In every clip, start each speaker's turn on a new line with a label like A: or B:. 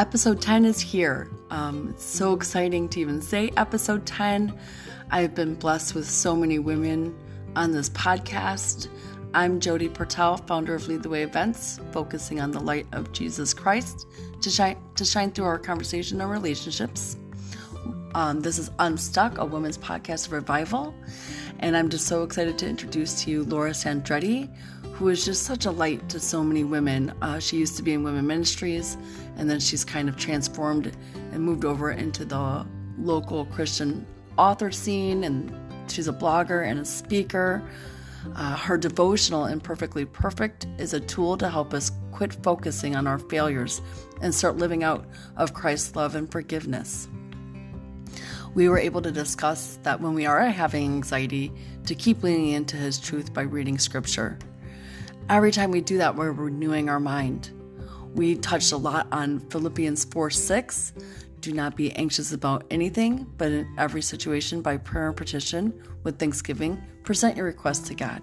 A: episode 10 is here. Um, it's so exciting to even say episode 10. I've been blessed with so many women on this podcast. I'm Jody Pertel, founder of Lead the Way Events, focusing on the light of Jesus Christ to shine to shine through our conversation and relationships. Um, this is Unstuck, a women's podcast revival, and I'm just so excited to introduce to you Laura Sandretti, who is just such a light to so many women. Uh, she used to be in women ministries, and then she's kind of transformed and moved over into the local Christian author scene, and she's a blogger and a speaker. Uh, her devotional, Imperfectly Perfect, is a tool to help us quit focusing on our failures and start living out of Christ's love and forgiveness. We were able to discuss that when we are having anxiety, to keep leaning into His truth by reading Scripture. Every time we do that, we're renewing our mind. We touched a lot on Philippians 4 6. Do not be anxious about anything, but in every situation, by prayer and petition, with thanksgiving, present your requests to God.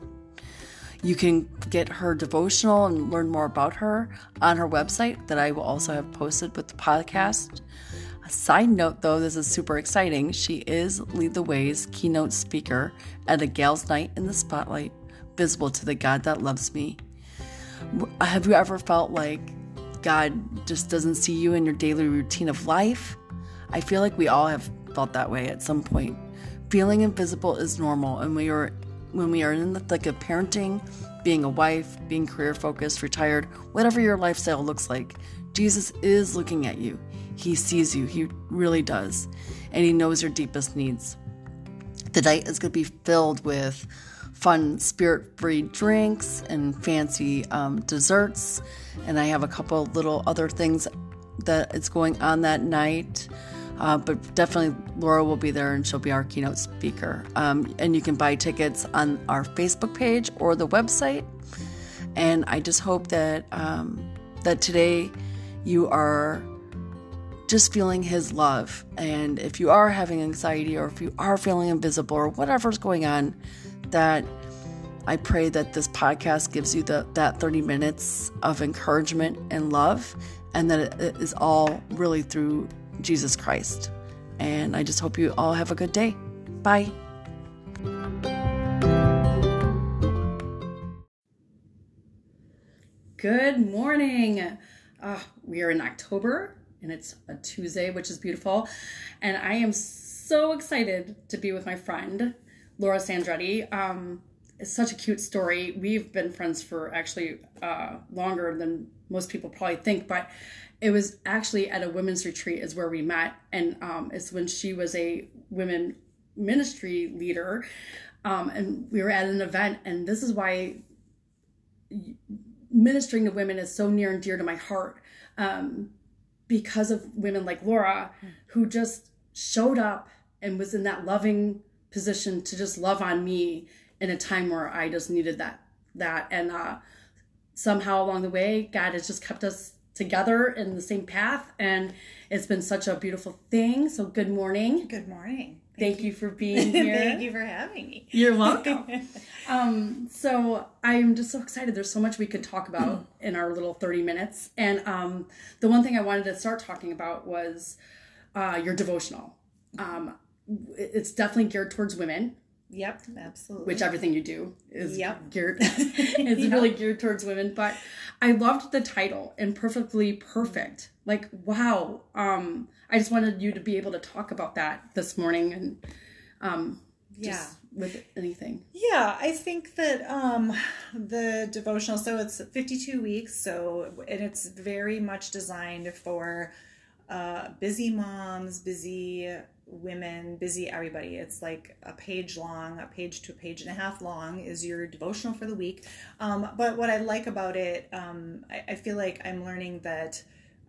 A: You can get her devotional and learn more about her on her website that I will also have posted with the podcast. A side note though, this is super exciting. She is Lead the Way's keynote speaker at a Gals Night in the Spotlight, visible to the God that loves me. Have you ever felt like God just doesn't see you in your daily routine of life. I feel like we all have felt that way at some point. Feeling invisible is normal, and we are when we are in the thick of parenting, being a wife, being career focused, retired, whatever your lifestyle looks like. Jesus is looking at you. He sees you. He really does. And he knows your deepest needs. The night is going to be filled with fun spirit free drinks and fancy um, desserts. And I have a couple little other things that is going on that night. Uh, but definitely Laura will be there and she'll be our keynote speaker. Um, and you can buy tickets on our Facebook page or the website. And I just hope that um, that today you are just feeling his love. And if you are having anxiety or if you are feeling invisible or whatever's going on, that I pray that this podcast gives you the, that 30 minutes of encouragement and love, and that it is all really through Jesus Christ. And I just hope you all have a good day. Bye. Good morning. Uh, we are in October and it's a Tuesday, which is beautiful. And I am so excited to be with my friend, Laura Sandretti. Um, it's such a cute story. We've been friends for actually uh, longer than most people probably think, but it was actually at a women's retreat is where we met, and um, it's when she was a women ministry leader, um, and we were at an event, and this is why ministering to women is so near and dear to my heart, um, because of women like Laura, who just showed up and was in that loving position to just love on me in a time where I just needed that that and uh, somehow along the way God has just kept us together in the same path and it's been such a beautiful thing. So good morning.
B: Good morning.
A: Thank, Thank you. you. for being here.
B: Thank you for having me.
A: You're welcome. um, so I'm just so excited. There's so much we could talk about in our little 30 minutes. And um, the one thing I wanted to start talking about was uh, your devotional. Um, it's definitely geared towards women
B: Yep, absolutely.
A: Which everything you do is yep. geared. it's yep. really geared towards women. But I loved the title Imperfectly Perfect. Like, wow. Um, I just wanted you to be able to talk about that this morning and um yeah with anything.
B: Yeah, I think that um the devotional so it's 52 weeks, so and it's very much designed for uh busy moms, busy women, busy everybody. It's like a page long, a page to a page and a half long is your devotional for the week. Um, but what I like about it, um, I, I, feel like I'm learning that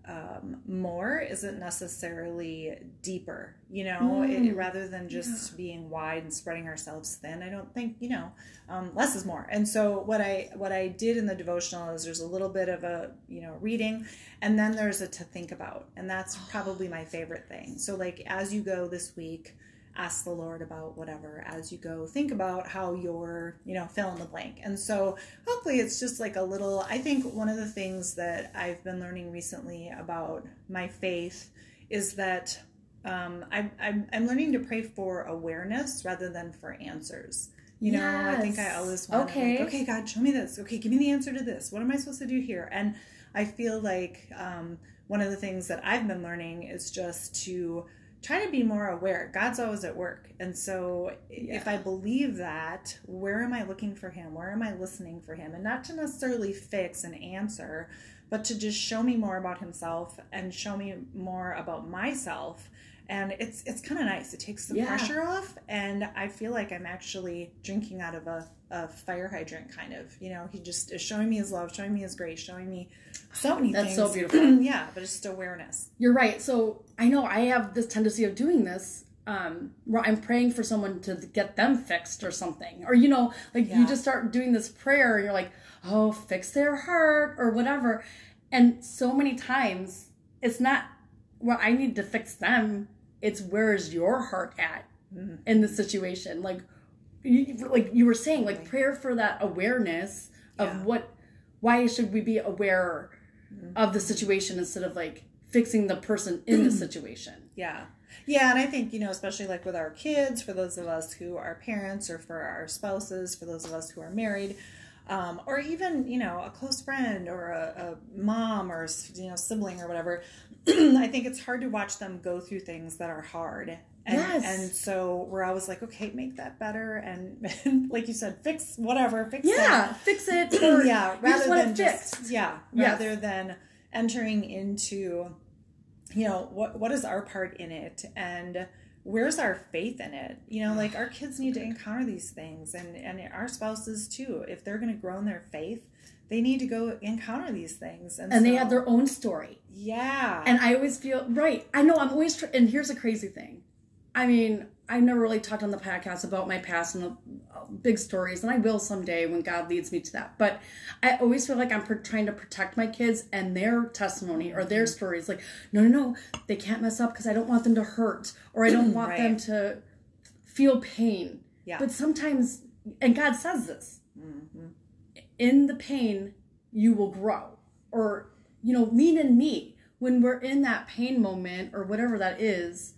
B: um, more isn't necessarily deeper, you know, mm. it, rather than just yeah. being wide and spreading ourselves thin. I don't think, you know, um, less is more. And so what I, what I did in the devotional is there's a little bit of a, you know, reading and then there's a to think about. And that's probably my favorite thing. So like, as you go this week, ask the Lord about whatever as you go. Think about how you're, you know, fill in the blank. And so hopefully it's just like a little, I think one of the things that I've been learning recently about my faith is that um, I, I'm, I'm learning to pray for awareness rather than for answers. You know, yes. I think I always want okay. Like, okay, God, show me this. Okay, give me the answer to this. What am I supposed to do here? And I feel like um, one of the things that I've been learning is just to try to be more aware. God's always at work. And so yeah. if I believe that, where am I looking for him? Where am I listening for him? And not to necessarily fix an answer, but to just show me more about himself and show me more about myself and it's it's kind of nice. It takes the yeah. pressure off, and I feel like I'm actually drinking out of a, a fire hydrant, kind of. You know, he just is showing me his love, showing me his grace, showing me so many
A: That's
B: things.
A: so beautiful.
B: yeah, but it's just awareness.
A: You're right. So I know I have this tendency of doing this. Um, where I'm praying for someone to get them fixed or something, or you know, like yeah. you just start doing this prayer, and you're like, oh, fix their heart or whatever, and so many times it's not well, I need to fix them it's where's your heart at mm-hmm. in the situation like you, like you were saying like prayer for that awareness of yeah. what why should we be aware mm-hmm. of the situation instead of like fixing the person in the situation
B: yeah yeah and i think you know especially like with our kids for those of us who are parents or for our spouses for those of us who are married um, or even you know a close friend or a, a mom or you know sibling or whatever I think it's hard to watch them go through things that are hard. And, yes. and so we're always like, okay, make that better, and, and like you said, fix whatever, fix it.
A: yeah,
B: that.
A: fix it.
B: yeah, rather than just fixed. yeah, yes. rather than entering into, you know, what what is our part in it, and where's our faith in it? You know, like our kids need to encounter these things, and and our spouses too, if they're going to grow in their faith they need to go encounter these things
A: and, and so, they have their own story.
B: Yeah.
A: And i always feel right i know i'm always tr- and here's a crazy thing. I mean i never really talked on the podcast about my past and the uh, big stories and i will someday when god leads me to that but i always feel like i'm per- trying to protect my kids and their testimony or their mm-hmm. stories like no no no they can't mess up because i don't want them to hurt or i don't want right. them to feel pain yeah but sometimes and god says this mm-hmm in the pain, you will grow. Or, you know, lean in me. When we're in that pain moment or whatever that is,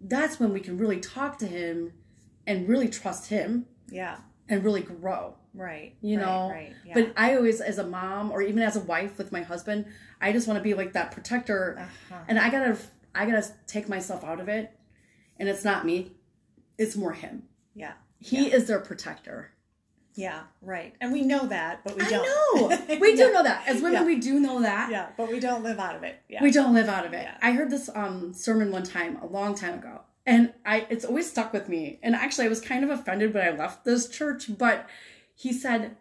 A: that's when we can really talk to him and really trust him.
B: Yeah.
A: And really grow.
B: Right.
A: You know?
B: Right.
A: Yeah. But I always, as a mom or even as a wife with my husband, I just want to be like that protector. Uh-huh. And I gotta, I gotta take myself out of it. And it's not me, it's more him.
B: Yeah.
A: He
B: yeah.
A: is their protector.
B: Yeah, right. And we know that, but we don't.
A: I know. We do yeah. know that. As women, yeah. we do know that.
B: Yeah, but we don't live out of it. Yeah.
A: We don't live out of it. I heard this um, sermon one time, a long time ago, and I it's always stuck with me. And actually, I was kind of offended when I left this church, but he said,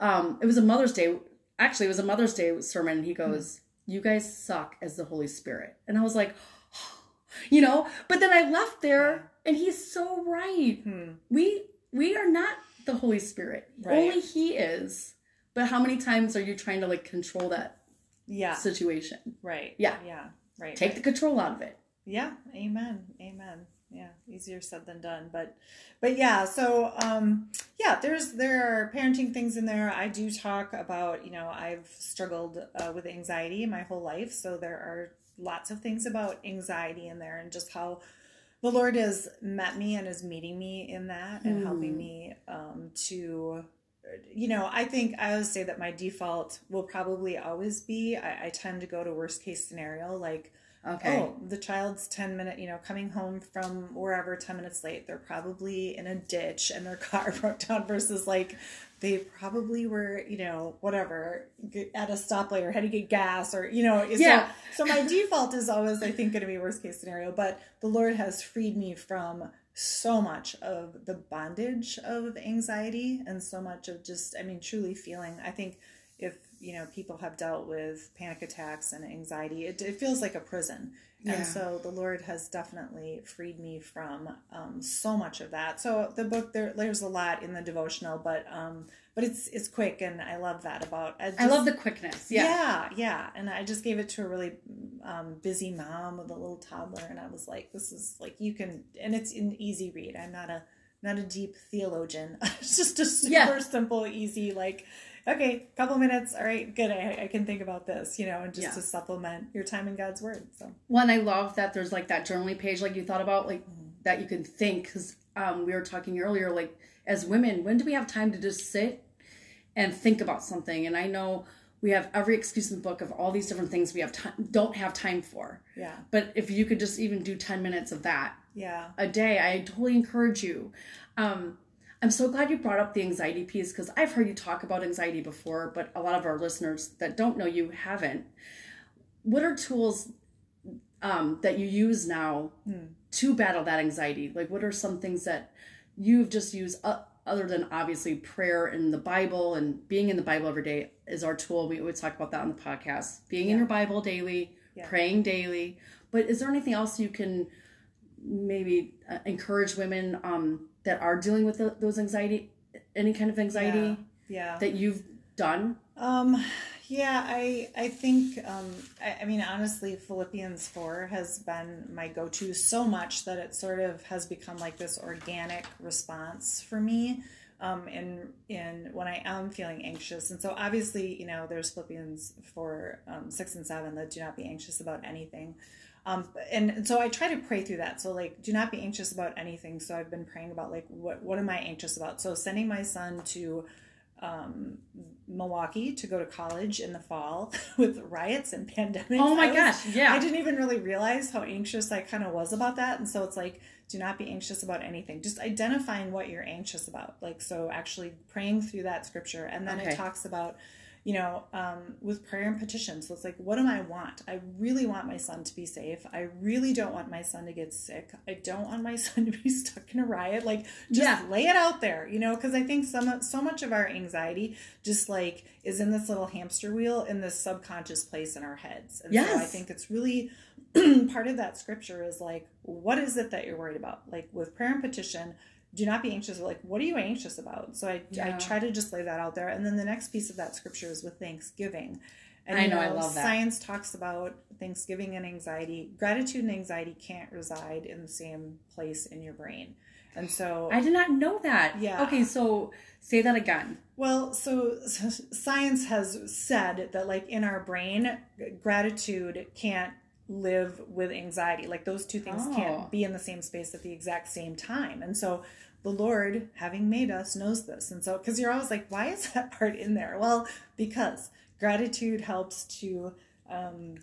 A: um, it was a Mother's Day. Actually, it was a Mother's Day sermon, and he hmm. goes, mm-hmm. "You guys suck as the Holy Spirit," and I was like, oh, you know. But then I left there, and he's so right. Hmm. We we are not the Holy Spirit. Right. Only He is. But how many times are you trying to like control that
B: yeah
A: situation?
B: Right.
A: Yeah.
B: Yeah. Right.
A: Take
B: right.
A: the control out of it.
B: Yeah. Amen. Amen. Yeah. Easier said than done. But but yeah, so um yeah, there's there are parenting things in there. I do talk about, you know, I've struggled uh, with anxiety my whole life, so there are lots of things about anxiety in there and just how the Lord has met me and is meeting me in that and mm. helping me um, to, you know, I think I always say that my default will probably always be I, I tend to go to worst case scenario, like, okay. oh, the child's 10 minute, you know, coming home from wherever 10 minutes late, they're probably in a ditch and their car broke down versus like they probably were, you know, whatever, at a stoplight or had to get gas or, you know, yeah. So, so my default is always, I think, going to be worst case scenario. But the Lord has freed me from so much of the bondage of anxiety and so much of just, I mean, truly feeling. I think if, you know, people have dealt with panic attacks and anxiety, it, it feels like a prison. Yeah. And so the Lord has definitely freed me from um, so much of that. So the book there, there's a lot in the devotional, but um, but it's it's quick, and I love that about.
A: I, just, I love the quickness. Yeah,
B: yeah, yeah. And I just gave it to a really um, busy mom with a little toddler, and I was like, this is like you can, and it's an easy read. I'm not a not a deep theologian. it's just a super yeah. simple, easy, like, okay, couple minutes. All right, good. I, I can think about this, you know, and just yeah. to supplement your time in God's word. So
A: one, I love that there's like that journaling page, like you thought about, like mm-hmm. that you can think. Because um, we were talking earlier, like as women, when do we have time to just sit and think about something? And I know we have every excuse in the book of all these different things we have time don't have time for.
B: Yeah.
A: But if you could just even do 10 minutes of that
B: yeah
A: a day, I totally encourage you. Um, I'm so glad you brought up the anxiety piece because I've heard you talk about anxiety before, but a lot of our listeners that don't know you haven't. What are tools um, that you use now hmm. to battle that anxiety? Like, what are some things that you've just used? Uh, other than obviously prayer and the Bible and being in the Bible every day is our tool. We always talk about that on the podcast. Being yeah. in your Bible daily, yeah. praying daily. But is there anything else you can maybe uh, encourage women um, that are dealing with the, those anxiety, any kind of anxiety,
B: yeah, yeah.
A: that you've done?
B: Um, yeah, I I think um, I, I, mean honestly, Philippians four has been my go to so much that it sort of has become like this organic response for me. Um, in in when I am feeling anxious, and so obviously, you know, there's Philippians four, um, six and seven that do not be anxious about anything. Um, and, and so I try to pray through that. So like, do not be anxious about anything. So I've been praying about like, what, what am I anxious about? So sending my son to um, Milwaukee to go to college in the fall with riots and pandemics.
A: Oh my was, gosh, yeah.
B: I didn't even really realize how anxious I kind of was about that. And so it's like, do not be anxious about anything. Just identifying what you're anxious about. Like, so actually praying through that scripture. And then okay. it talks about you know, um, with prayer and petition. So it's like, what do I want? I really want my son to be safe. I really don't want my son to get sick. I don't want my son to be stuck in a riot. Like, just yeah. lay it out there, you know, because I think some so much of our anxiety just like is in this little hamster wheel in this subconscious place in our heads. And yes. so I think it's really part of that scripture is like, what is it that you're worried about? Like with prayer and petition do not be anxious like what are you anxious about so i yeah. i try to just lay that out there and then the next piece of that scripture is with thanksgiving and
A: I know, know I love that.
B: Science talks about Thanksgiving and anxiety. Gratitude and anxiety can't reside in the same place in your brain. And so
A: I did not know that.
B: Yeah.
A: Okay, so say that again.
B: Well, so, so science has said that like in our brain, gratitude can't live with anxiety. Like those two things oh. can't be in the same space at the exact same time. And so the Lord, having made us, knows this. And so, because you're always like, why is that part in there? Well, because gratitude helps to um,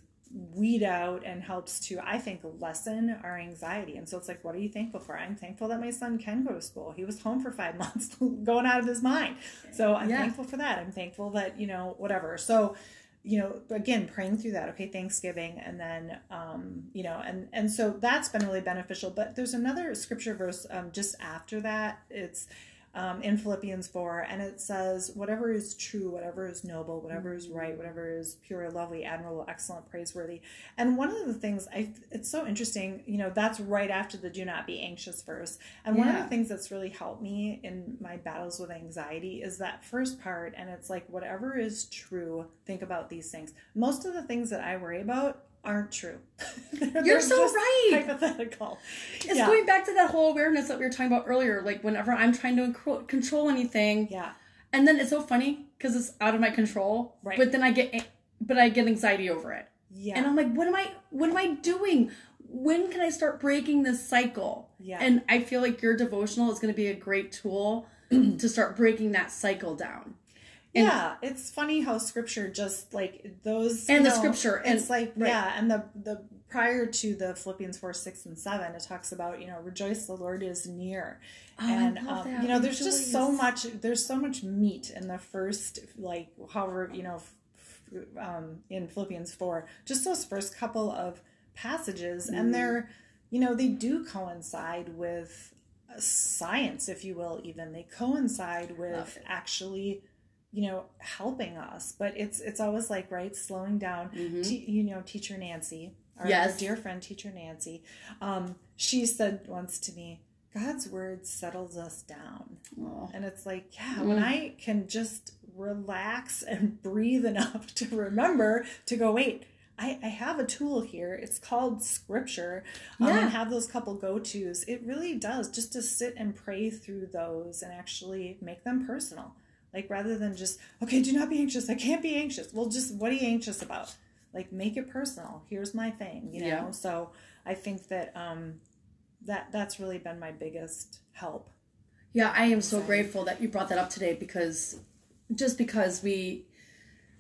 B: weed out and helps to, I think, lessen our anxiety. And so it's like, what are you thankful for? I'm thankful that my son can go to school. He was home for five months, going out of his mind. So I'm yeah. thankful for that. I'm thankful that, you know, whatever. So, you know again praying through that okay thanksgiving and then um you know and and so that's been really beneficial. But there's another scripture verse um just after that. It's um, in Philippians 4, and it says, Whatever is true, whatever is noble, whatever is right, whatever is pure, lovely, admirable, excellent, praiseworthy. And one of the things I, it's so interesting, you know, that's right after the do not be anxious verse. And yeah. one of the things that's really helped me in my battles with anxiety is that first part, and it's like, Whatever is true, think about these things. Most of the things that I worry about aren't true.
A: they're, You're so right.
B: Hypothetical.
A: It's yeah. going back to that whole awareness that we were talking about earlier. Like whenever I'm trying to control anything,
B: yeah,
A: and then it's so funny because it's out of my control.
B: Right.
A: But then I get, but I get anxiety over it.
B: Yeah.
A: And I'm like, what am I? What am I doing? When can I start breaking this cycle?
B: Yeah.
A: And I feel like your devotional is going to be a great tool to start breaking that cycle down.
B: And yeah, it's funny how scripture just like those
A: and the know, scripture
B: and it's like right. yeah, and the the prior to the Philippians four six and seven, it talks about you know rejoice the Lord is near,
A: oh,
B: and um, you know there's rejoice. just so much there's so much meat in the first like however you know um, in Philippians four, just those first couple of passages, mm. and they're you know they do coincide with science, if you will, even they coincide with actually you know helping us but it's it's always like right slowing down mm-hmm. T- you know teacher nancy our, yes. our dear friend teacher nancy um, she said once to me god's word settles us down oh. and it's like yeah mm. when i can just relax and breathe enough to remember to go wait I, I have a tool here. It's called scripture. Um,
A: Yeah.
B: and have those couple go tos. It really does just to sit and pray through those and actually make them personal. Like rather than just, okay, do not be anxious. I can't be anxious. Well, just what are you anxious about? Like make it personal. Here's my thing, you know?
A: Yeah.
B: So I think that um that that's really been my biggest help.
A: Yeah, I am so grateful that you brought that up today because just because we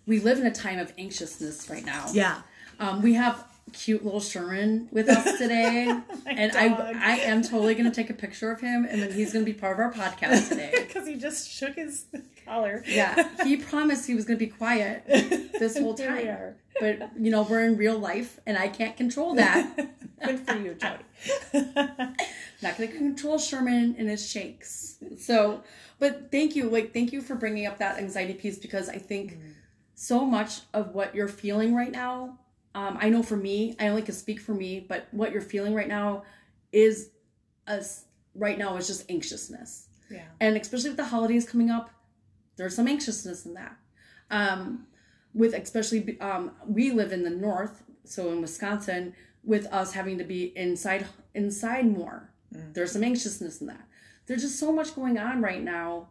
A: we live in a time of anxiousness right now.
B: Yeah.
A: Um, we have cute little Sherman with us today, and I
B: dog.
A: I am totally gonna take a picture of him, and then he's gonna be part of our podcast today.
B: Because he just shook his collar.
A: Yeah, he promised he was gonna be quiet this whole time, but you know we're in real life, and I can't control that.
B: Good for you, Jody.
A: not to control Sherman and his shakes. So, but thank you, like thank you for bringing up that anxiety piece because I think mm. so much of what you're feeling right now. Um, I know for me, I only can speak for me, but what you're feeling right now is us right now is just anxiousness,
B: yeah.
A: and especially with the holidays coming up, there's some anxiousness in that. Um, with especially um, we live in the north, so in Wisconsin, with us having to be inside inside more. There's some anxiousness in that. There's just so much going on right now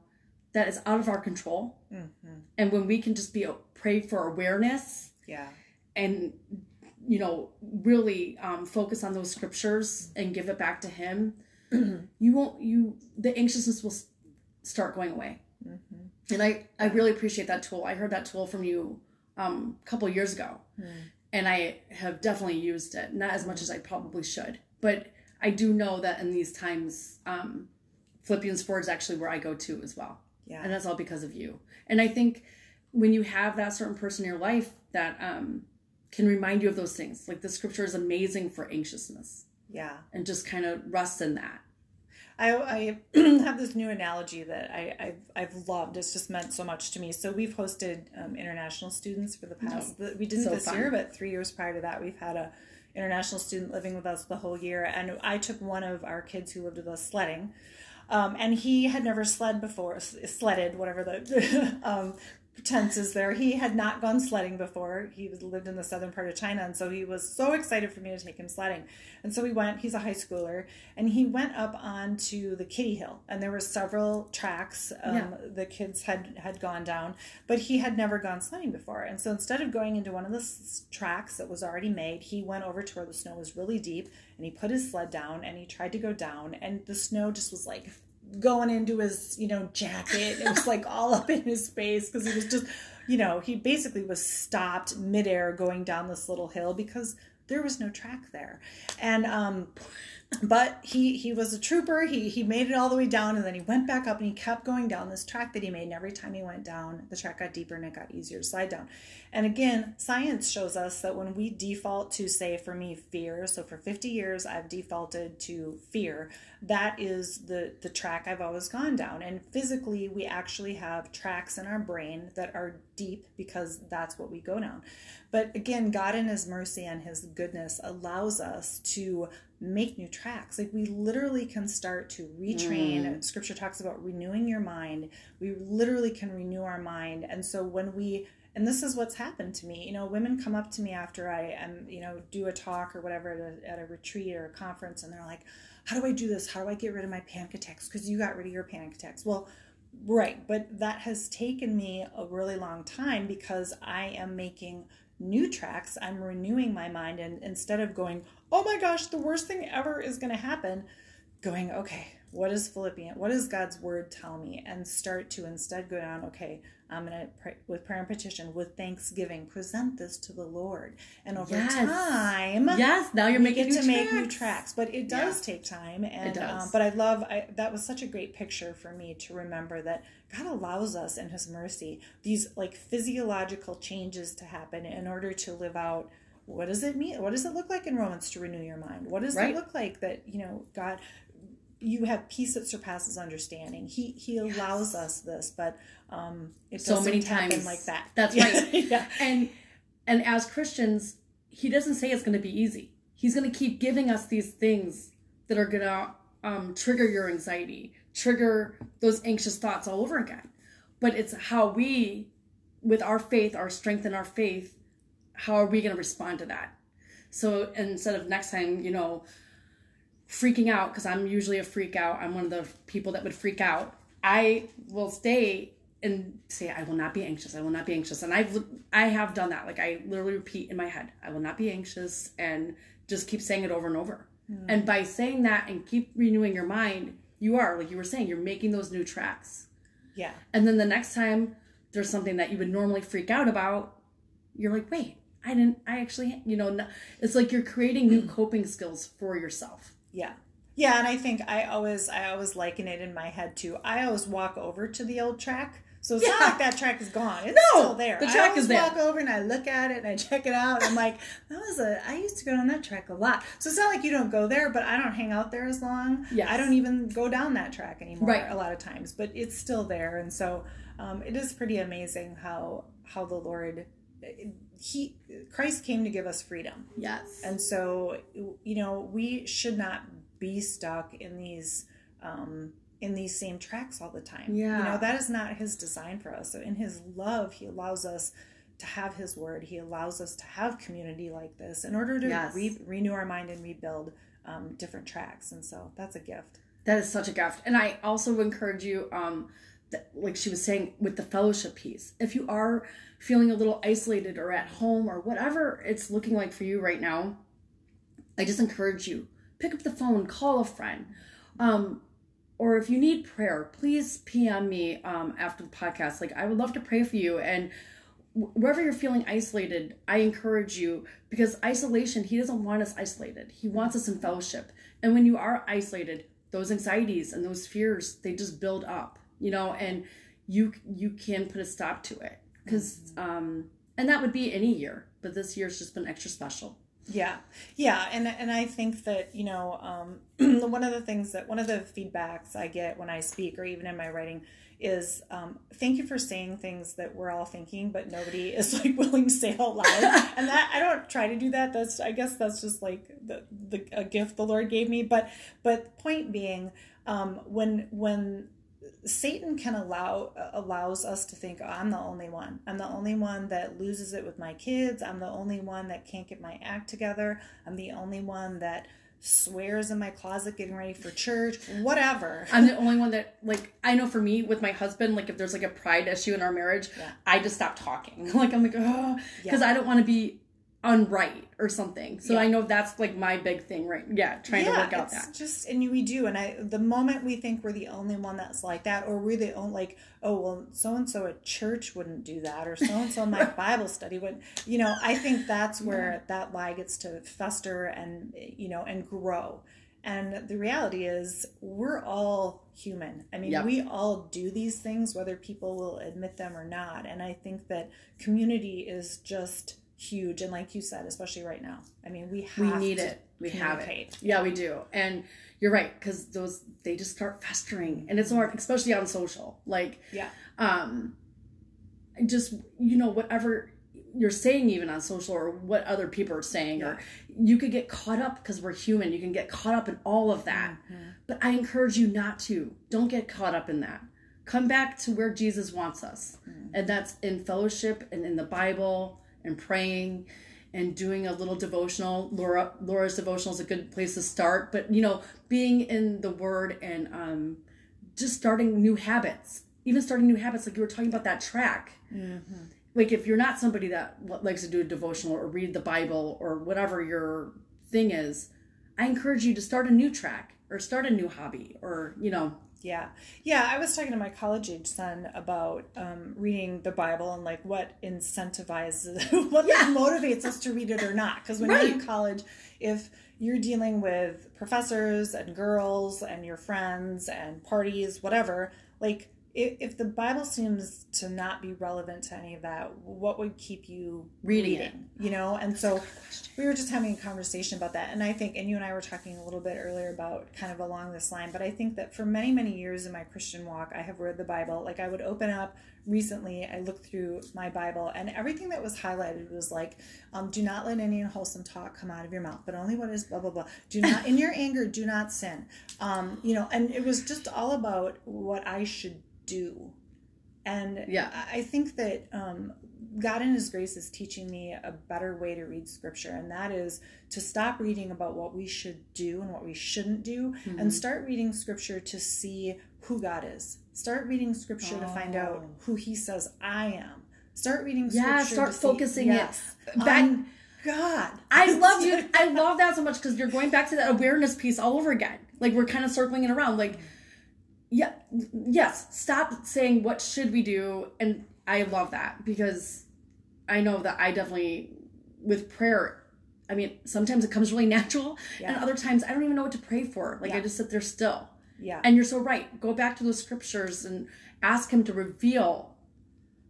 A: that is out of our control. And when we can just be pray for awareness
B: Yeah.
A: And you know really um, focus on those scriptures and give it back to Him, you won't you the anxiousness will start going away. And I I really appreciate that tool. I heard that tool from you um, a couple years ago, and I have definitely used it. Not as much as I probably should, but I do know that in these times, um, Philippians four is actually where I go to as well,
B: Yeah.
A: and that's all because of you. And I think when you have that certain person in your life that um, can remind you of those things, like the scripture is amazing for anxiousness,
B: Yeah.
A: and just kind of rest in that.
B: I, I have this new analogy that I, I've, I've loved. It's just meant so much to me. So we've hosted um, international students for the past.
A: Oh,
B: we didn't
A: so
B: this
A: fun.
B: year, but three years prior to that, we've had a international student living with us the whole year. And I took one of our kids who lived with us sledding, um, and he had never sled before, sledded, whatever the um, tense is there. He had not gone sledding before. He was, lived in the southern part of China, and so he was so excited for me to take him sledding. And so we went. He's a high schooler, and he went up onto the Kitty Hill, and there were several tracks um,
A: Yeah.
B: the kids had had gone down, but he had never gone sledding before. And so instead of going into one of the s- tracks that was already made, he went over to where the snow was really deep, and he put his sled down, and he tried to go down, and the snow just was like going into his you know jacket. It was like all up in his face because he was just you know he basically was stopped midair going down this little hill because there was no track there. And um but he he was a trooper. He he made it all the way down and then he went back up and he kept going down this track that he made. And every time he went down the track got deeper and it got easier to slide down and again science shows us that when we default to say for me fear so for 50 years i've defaulted to fear that is the the track i've always gone down. And physically we actually have tracks in our brain that are deep because that's what we go down. But again god in his mercy and his goodness allows us to make new tracks. Like we literally can start to retrain. Mm. Scripture talks about renewing your mind. We literally can renew our mind. And so when we and this is what's happened to me. You know women come up to me after i am you know do a talk or whatever at a, at a retreat or a conference and they're like how do i do this? How do i get rid of my panic attacks because you got rid of your panic attacks well right but that has taken me a really long time because i am making new tracks. I'm renewing my mind and instead of going oh my gosh the worst thing ever is going to happen going okay what is philippian what does god's word tell me? and start to instead go down okay i'm going to pray with prayer and petition with thanksgiving present this to the lord and over
A: Yes.
B: time
A: Yes, now you're making
B: to make new
A: tracks.
B: tracks but it does take time and
A: does.
B: Um, but i love I, that was such a great picture for me to remember that god allows us in his mercy these like physiological changes to happen in order to live out what does it mean what does it look like in romans to renew your mind what does
A: Right.
B: it look like that you know god you have peace that surpasses understanding. He he allows us this but um it
A: So
B: doesn't
A: many
B: happen
A: times.
B: like that.
A: That's
B: Yeah,
A: right.
B: yeah.
A: And and as christians he doesn't say it's going to be easy. He's going to keep giving us these things that are going to um, trigger your anxiety trigger those anxious thoughts all over again. But it's how we with our faith our strength and our faith how are we going to respond to that? So instead of next time, you know, freaking out because I'm usually a freak out. I'm one of the people that would freak out. I will stay and say I will not be anxious. I will not be anxious. And I've I have done that. Like I literally repeat in my head, I will not be anxious and just keep saying it over and over. Mm. And by saying that and keep renewing your mind, you are like you were saying, you're making those new tracks.
B: Yeah.
A: And then the next time there's something that you would normally freak out about, you're like, "Wait, I didn't I actually, you know, it's like you're creating new coping skills for yourself."
B: Yeah. Yeah, and I think I always I always liken it in my head too. I always walk over to the old track. So it's yeah. not like that track is gone. It's no, still there.
A: The track
B: I
A: is there.
B: walk over and I look at it and I check it out. I'm like, that was a I used to go on that track a lot. So it's not like you don't go there, but I don't hang out there as long.
A: Yeah.
B: I don't even go down that track anymore
A: right.
B: a lot of times. But it's still there. And so um, it is pretty amazing how how the Lord he Christ came to give us freedom.
A: Yes.
B: And so you know, we should not be stuck in these um in these same tracks all the time.
A: Yeah.
B: You know, that is not his design for us. So in his love, he allows us to have his word. He allows us to have community like this in order to
A: yes.
B: re- renew our mind and rebuild um, different tracks. And so that's a gift.
A: That is such a gift. And I also encourage you, um, like she was saying, with the fellowship piece, if you are feeling a little isolated or at home or whatever it's looking like for you right now, I just encourage you pick up the phone, call a friend. Um, or if you need prayer, please PM me um, after the podcast. Like, I would love to pray for you. And wherever you're feeling isolated, I encourage you because isolation, He doesn't want us isolated. He wants us in fellowship. And when you are isolated, those anxieties and those fears, they just build up, you know, and you you can put a stop to it because um and that would be any year but this year's just been extra special
B: yeah, yeah, and and I think that you know um, one of the things that one of the feedbacks I get when I speak or even in my writing is um, thank you for saying things that we're all thinking, but nobody is like willing to say out loud. and that I don't try to do that. That's I guess that's just like the the a gift the Lord gave me. But but point being, um, when when Satan can allow allows us to think oh, I'm the only one. I'm the only one that loses it with my kids. I'm the only one that can't get my act together. I'm the only one that swears in my closet getting ready for church. Whatever.
A: I'm the only one that like I know for me with my husband like if there's like a pride issue in our marriage, yeah. I just stop talking. Like I'm like oh because yeah. I don't want to be unright or something. So yeah. I know that's like my big thing, right? Yeah, trying yeah, to work out that.
B: Just and we do, and I the moment we think we're the only one that's like that, or we're the only like, oh well, so and so at church wouldn't do that, or so and so my Bible study would, you know, I think that's where yeah. that lie gets to fester and you know and grow. And the reality is, we're all human. I mean, yep. we all do these things, whether people will admit them or not. And I think that community is just huge and like you said especially right now. I mean we
A: we need it. We have it. yeah we do. And you're right because those they just start festering and it's hard especially on social like
B: yeah.
A: um just you know whatever you're saying even on social or what other people are saying yeah. or you could get caught up because we're human you can get caught up in all of that. Mm-hmm. but i encourage you not to. Don't get caught up in that. Come back to where jesus wants us mm-hmm. and that's in fellowship and in the bible and praying and doing a little devotional. Laura Laura's devotional is a good place to start, but you know, being in the Word and um, just starting new habits, even starting new habits, like you were talking about that track. Mm-hmm. Like if you're not somebody that likes to do a devotional or read the Bible or whatever your thing is, I encourage you to start a new track or start a new hobby or you know
B: yeah. Yeah. I was talking to my college age son about um, reading the Bible and like what incentivizes, what yeah. motivates us to read it or not. Because when right. you're in college, if you're dealing with professors and girls and your friends and parties, whatever, like if, if the Bible seems to not be relevant to any of that, what would keep you
A: reading, reading
B: it? You know, and so we were just having a conversation about that, and I think, and you and I were talking a little bit earlier about kind of along this line, but I think that for many many years in my Christian walk, I have read the Bible. Like I would open up recently, I looked through my Bible, and everything that was highlighted was like, um, "Do not let any unwholesome talk come out of your mouth, but only what is blah blah blah. Do not in your anger, do not sin." Um, you know, and it was just all about what I should do And
A: Yeah.
B: I think that um, God in His grace is teaching me a better way to read Scripture, and that is to stop reading about what we should do and what we shouldn't do,
A: Mm-hmm.
B: and start reading Scripture to see who God is. Start reading Scripture to find out
A: Oh.
B: who He says I am. Start reading
A: Yeah,
B: Scripture.
A: start
B: to see-
A: focusing
B: yes,
A: it back.
B: God.
A: I love you. I love that so much because you're going back to that awareness piece all over again. Like we're kind of circling it around. Like, yeah, yes. Stop saying what should we do, and I love that because I know that I definitely with prayer. I mean, sometimes it comes really natural, and other times I don't even know what to pray for. Like I just sit there still.
B: Yeah.
A: And you're so right. Go back to those scriptures and ask Him to reveal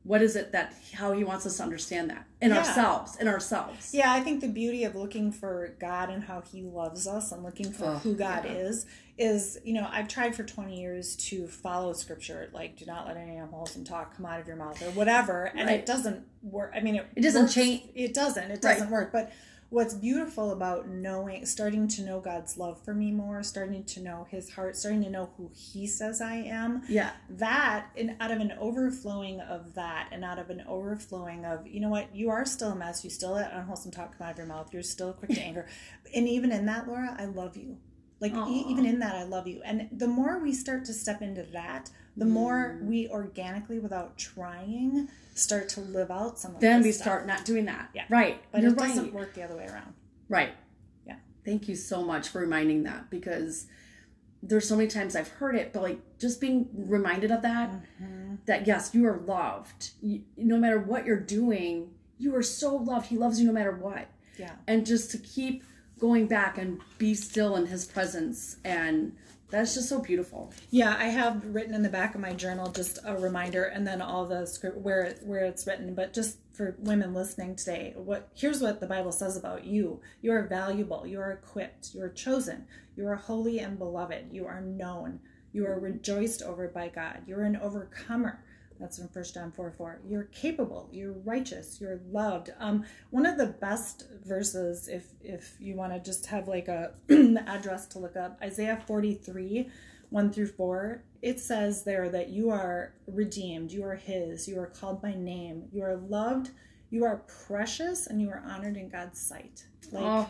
A: what is it that how He wants us to understand that in
B: Yeah.
A: ourselves, in ourselves.
B: Yeah, I think the beauty of looking for God and how He loves us and looking for
A: Oh,
B: who God
A: yeah.
B: is is, you know, I've tried for 20 years to follow scripture, like, do not let any unwholesome talk come out of your mouth or whatever. And
A: Right.
B: it doesn't work. I mean, it,
A: It doesn't
B: works-
A: change-
B: It doesn't. It doesn't work. But what's beautiful about knowing, starting to know God's love for me more, starting to know His heart, starting to know who He says I am,
A: Yeah.
B: that and out of an overflowing of that and out of an overflowing of you know what you are still a mess you still let unwholesome talk come out of your mouth you're still quick to anger and even in that laura i love you like e- even in that i love you and the more we start to step into that the more
A: Mm.
B: we organically without trying start to live out some of
A: then we
B: stuff.
A: start not doing that.
B: Yeah.
A: Right.
B: but
A: You're
B: it doesn't
A: right.
B: work the other way around
A: Right.
B: Yeah.
A: Thank you so much for reminding that because there's so many times I've heard it, but like just being reminded of that,
B: Mm-hmm.
A: that yes, you are loved. You, no matter what you're doing, you are so loved. He loves you no matter what.
B: yeah
A: And just to keep going back and be still in his presence. And that's just so beautiful.
B: Yeah, I have written in the back of my journal just a reminder, and then all the script where it, where it's written. But just for women listening today, what here's what the Bible says about you: you are valuable, you are equipped, you are chosen, you are holy and beloved, you are known, you are rejoiced over by God, you're an overcomer. That's in First John 4 4. You're capable, you're righteous, you're loved. Um, one of the best verses, if if you want to just have like a address to look up, Isaiah 43, 1 through 4, it says there that you are redeemed, you are his, you are called by name, you are loved, you are precious, and you are honored in God's sight. Like
A: oh,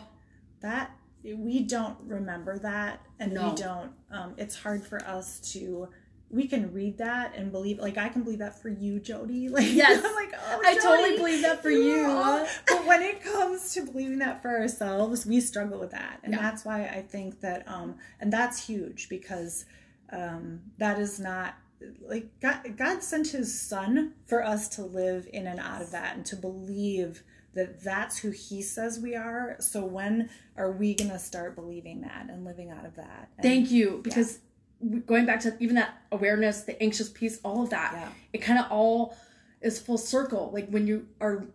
B: that we don't remember that and
A: No.
B: we don't um, it's hard for us to we can read that and believe like i can believe that for you jody like
A: Yes.
B: i'm like oh
A: I totally believe that for you.
B: all-" but when it comes to believing that for ourselves we struggle with that and
A: Yeah.
B: that's why i think that um and that's huge because um that is not like God, God sent his son for us to live in and out of that and to believe that that's who he says we are so when are we going to start believing that and living out of that and,
A: thank you. Because going back to even that awareness, the anxious piece, all of that,
B: Yeah.
A: it kind of all is full circle. Like when you are,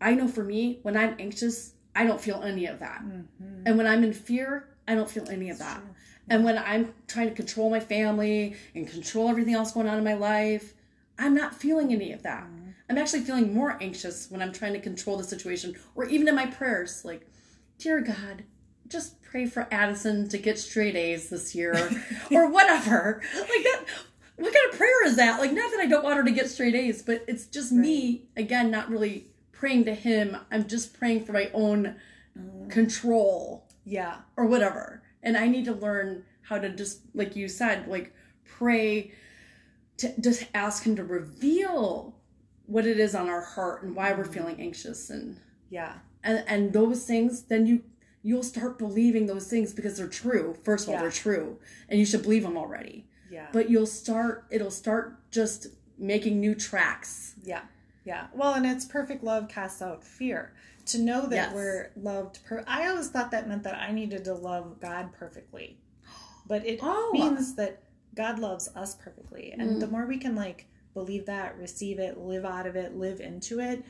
A: I know for me, when I'm anxious, I don't feel any of that.
B: Mhm.
A: And when I'm in fear, I don't feel any of that.
B: true.
A: And when I'm trying to control my family and control everything else going on in my life, I'm not feeling any of that.
B: Mm-hmm.
A: I'm actually feeling more anxious when I'm trying to control the situation or even in my prayers like, "Dear God, just pray for Addison to get straight A's this year or whatever." Like that what kind of prayer is that? Like not that I don't want her to get straight A's, but it's just me again not really praying to him. I'm just praying for my own
B: Mm-hmm.
A: control
B: yeah
A: or whatever. And I need to learn how to just, like you said, like pray to just ask Him to reveal what it is on our heart and why we're feeling anxious and
B: yeah
A: and and those things. Then you you'll start believing those things because they're true. First of all,
B: Yeah.
A: they're true, and you should believe them already.
B: yeah
A: But you'll start. It'll start just making new tracks.
B: Yeah, yeah. Well, and it's perfect love casts out fear. To know that
A: Yes.
B: we're loved. Per- I always thought that meant that I needed to love God perfectly, but it
A: Oh.
B: means that God loves us perfectly. And
A: Mm.
B: the more we can like believe that, receive it, live out of it, live into it,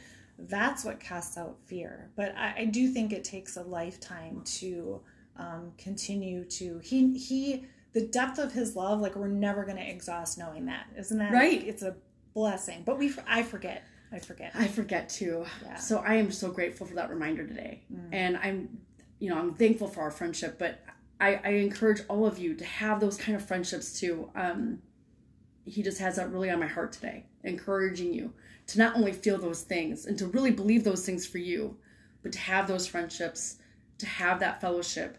B: that's what casts out fear. But I, I do think it takes a lifetime to um, continue to he he the depth of his love. Like we're never going to exhaust knowing that, isn't that
A: Right.
B: It's a blessing, but we I forget. I forget.
A: I forget too.
B: Yeah.
A: So I am so grateful for that reminder today. And I'm, you know, I'm thankful for our friendship, but I, I encourage all of you to have those kind of friendships too. Um, he just has that really on my heart today. encouraging you to not only feel those things and to really believe those things for you, but to have those friendships, to have that fellowship,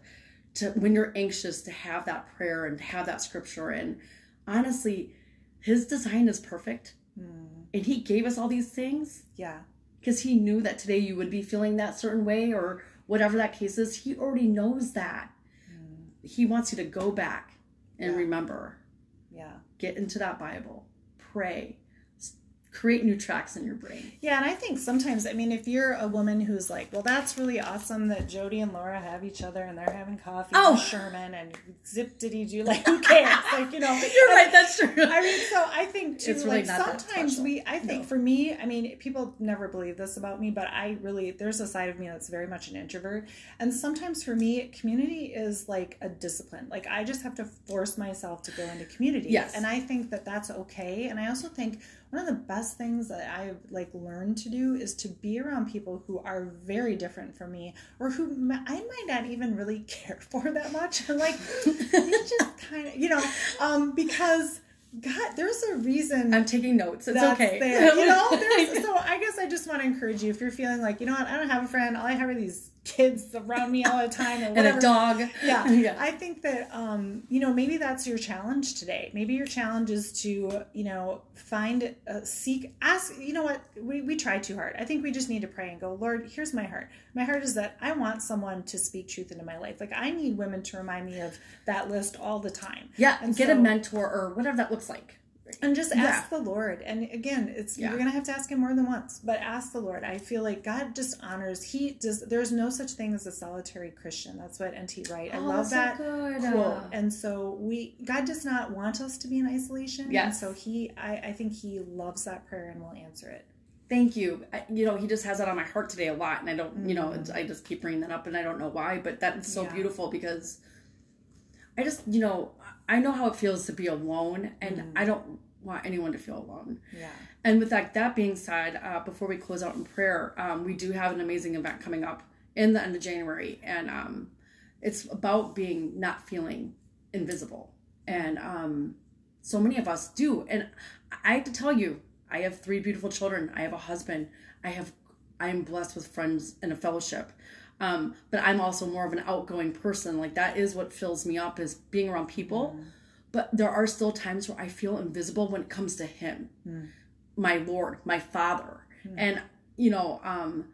A: to when you're anxious, to have that prayer and to have that scripture. And honestly, his design is perfect. Mm. And he gave us all these things.
B: Yeah.
A: Because he knew that today you would be feeling that certain way or whatever that case is. He already knows that. Mm. He wants you to go back and yeah. remember.
B: Yeah.
A: Get into that Bible. Pray create new tracks in your brain.
B: Yeah, and I think sometimes, I mean, if you're a woman who's like, well, that's really awesome that Jody and Laura have each other and they're having coffee oh. Sherman and zip diddy do, like, who cares? like, you know.
A: You're right, that's true.
B: I mean, so I think too, it's really like, sometimes we, I think no. for me, I mean, people never believe this about me, but I really, there's a side of me that's very much an introvert. And sometimes for me, community is like a discipline. Like, I just have to force myself to go into community.
A: Yes.
B: And I think that that's okay. And I also think one of the best things that I've like learned to do is to be around people who are very different from me or who I might not even really care for that much. like it's just kind of, you know, um, because God, there's a reason.
A: I'm taking notes. It's okay.
B: There. You know, so I guess I just want to encourage you if you're feeling like, you know what, I don't have a friend. All I have are these kids around me all the time
A: whatever. and a dog.
B: Yeah. yeah. I think that um, you know, maybe that's your challenge today. Maybe your challenge is to, you know, find uh, seek ask, you know what? We we try too hard. I think we just need to pray and go, "Lord, here's my heart. My heart is that I want someone to speak truth into my life. Like I need women to remind me of that list all the time."
A: Yeah, and get so, a mentor or whatever that looks like
B: and just ask yeah. the lord and again it's yeah. you're gonna have to ask him more than once but ask the lord i feel like god just honors he does there's no such thing as a solitary christian that's what nt wright i oh, love that so quote and so we god does not want us to be in isolation
A: yes
B: and so he I, I think he loves that prayer and will answer it
A: thank you I, you know he just has that on my heart today a lot and i don't mm-hmm. you know mm. i just keep bringing that up and i don't know why but that's so yeah. beautiful because i just you know I know how it feels to be alone, and mm. I don't want anyone to feel alone.
B: Yeah.
A: And with that, that being said, uh, before we close out in prayer, um, we do have an amazing event coming up in the end of January, and um, it's about being not feeling invisible. And um, so many of us do. And I have to tell you, I have three beautiful children. I have a husband. I have. I am blessed with friends and a fellowship. Um, but I'm also more of an outgoing person. Like that is what fills me up is being around people. Mm. But there are still times where I feel invisible when it comes to Him, mm. my Lord, my Father. Mm. And you know, um,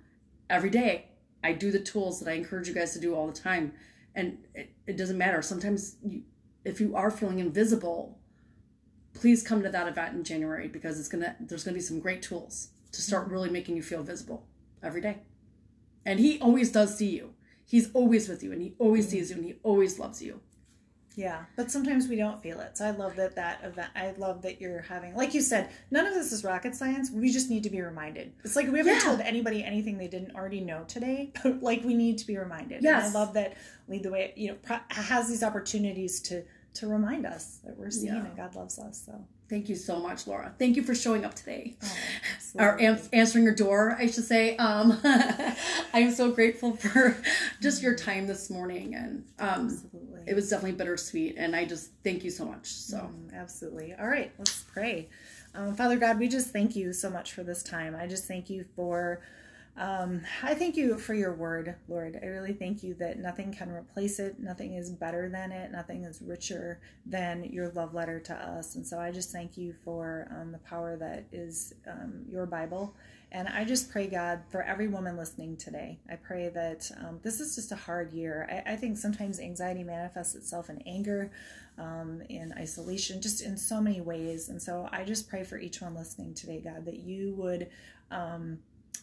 A: every day I do the tools that I encourage you guys to do all the time, and it, it doesn't matter. Sometimes you, if you are feeling invisible, please come to that event in January because it's gonna there's gonna be some great tools to start hmm. really making you feel visible every day. And he always does see you. He's always with you and he always mm-hmm. sees you and he always loves you.
B: Yeah, but sometimes we don't feel it. So I love that that event. I love that you're having, like you said, none of this is rocket science. We just need to be reminded. It's like we haven't yeah. told anybody anything they didn't already know today, but like we need to be reminded.
A: Yes.
B: And I love that lead the way. You know, has these opportunities to to remind us that we're seen yeah. and God loves us. So
A: Thank you so much, Laura. Thank you for showing up today. Oh, or am- answering your door, I should say. Um, I am so grateful for just your time this morning. And um, it was definitely bittersweet. And I just thank you so much. So,
B: mm, absolutely. All right, let's pray. Um, Father God, we just thank you so much for this time. I just thank you for um, I thank you for your word, Lord. I really thank you that nothing can replace it. Nothing is better than it. Nothing is richer than your love letter to us. And so I just thank you for um, the power that is um, your Bible. And I just pray, God, for every woman listening today. I pray that um, this is just a hard year. I, I, think sometimes anxiety manifests itself in anger, um, in isolation, just in so many ways. And so I just pray for each one listening today, God, that you would um,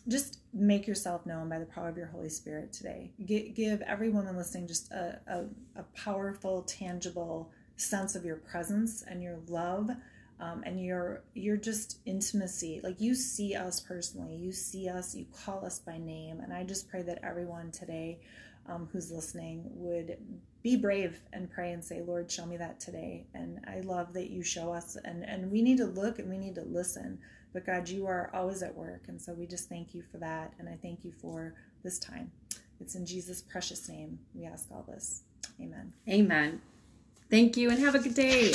B: just make yourself known by the power of your Holy Spirit today. G- give every woman listening just a, a, a, powerful, tangible sense of your presence and your love um, and your your just intimacy. Like you see us personally, you see us, you call us by name, and I just pray that everyone today um, who's listening would be brave and pray and say, Lord, show me that today. And I love that you show us, and and we need to look and we need to listen but God, you are always at work. And so we just thank you for that. And I thank you for this time. It's in Jesus' precious name we ask all this. Amen.
A: Amen. Thank you and have a good day.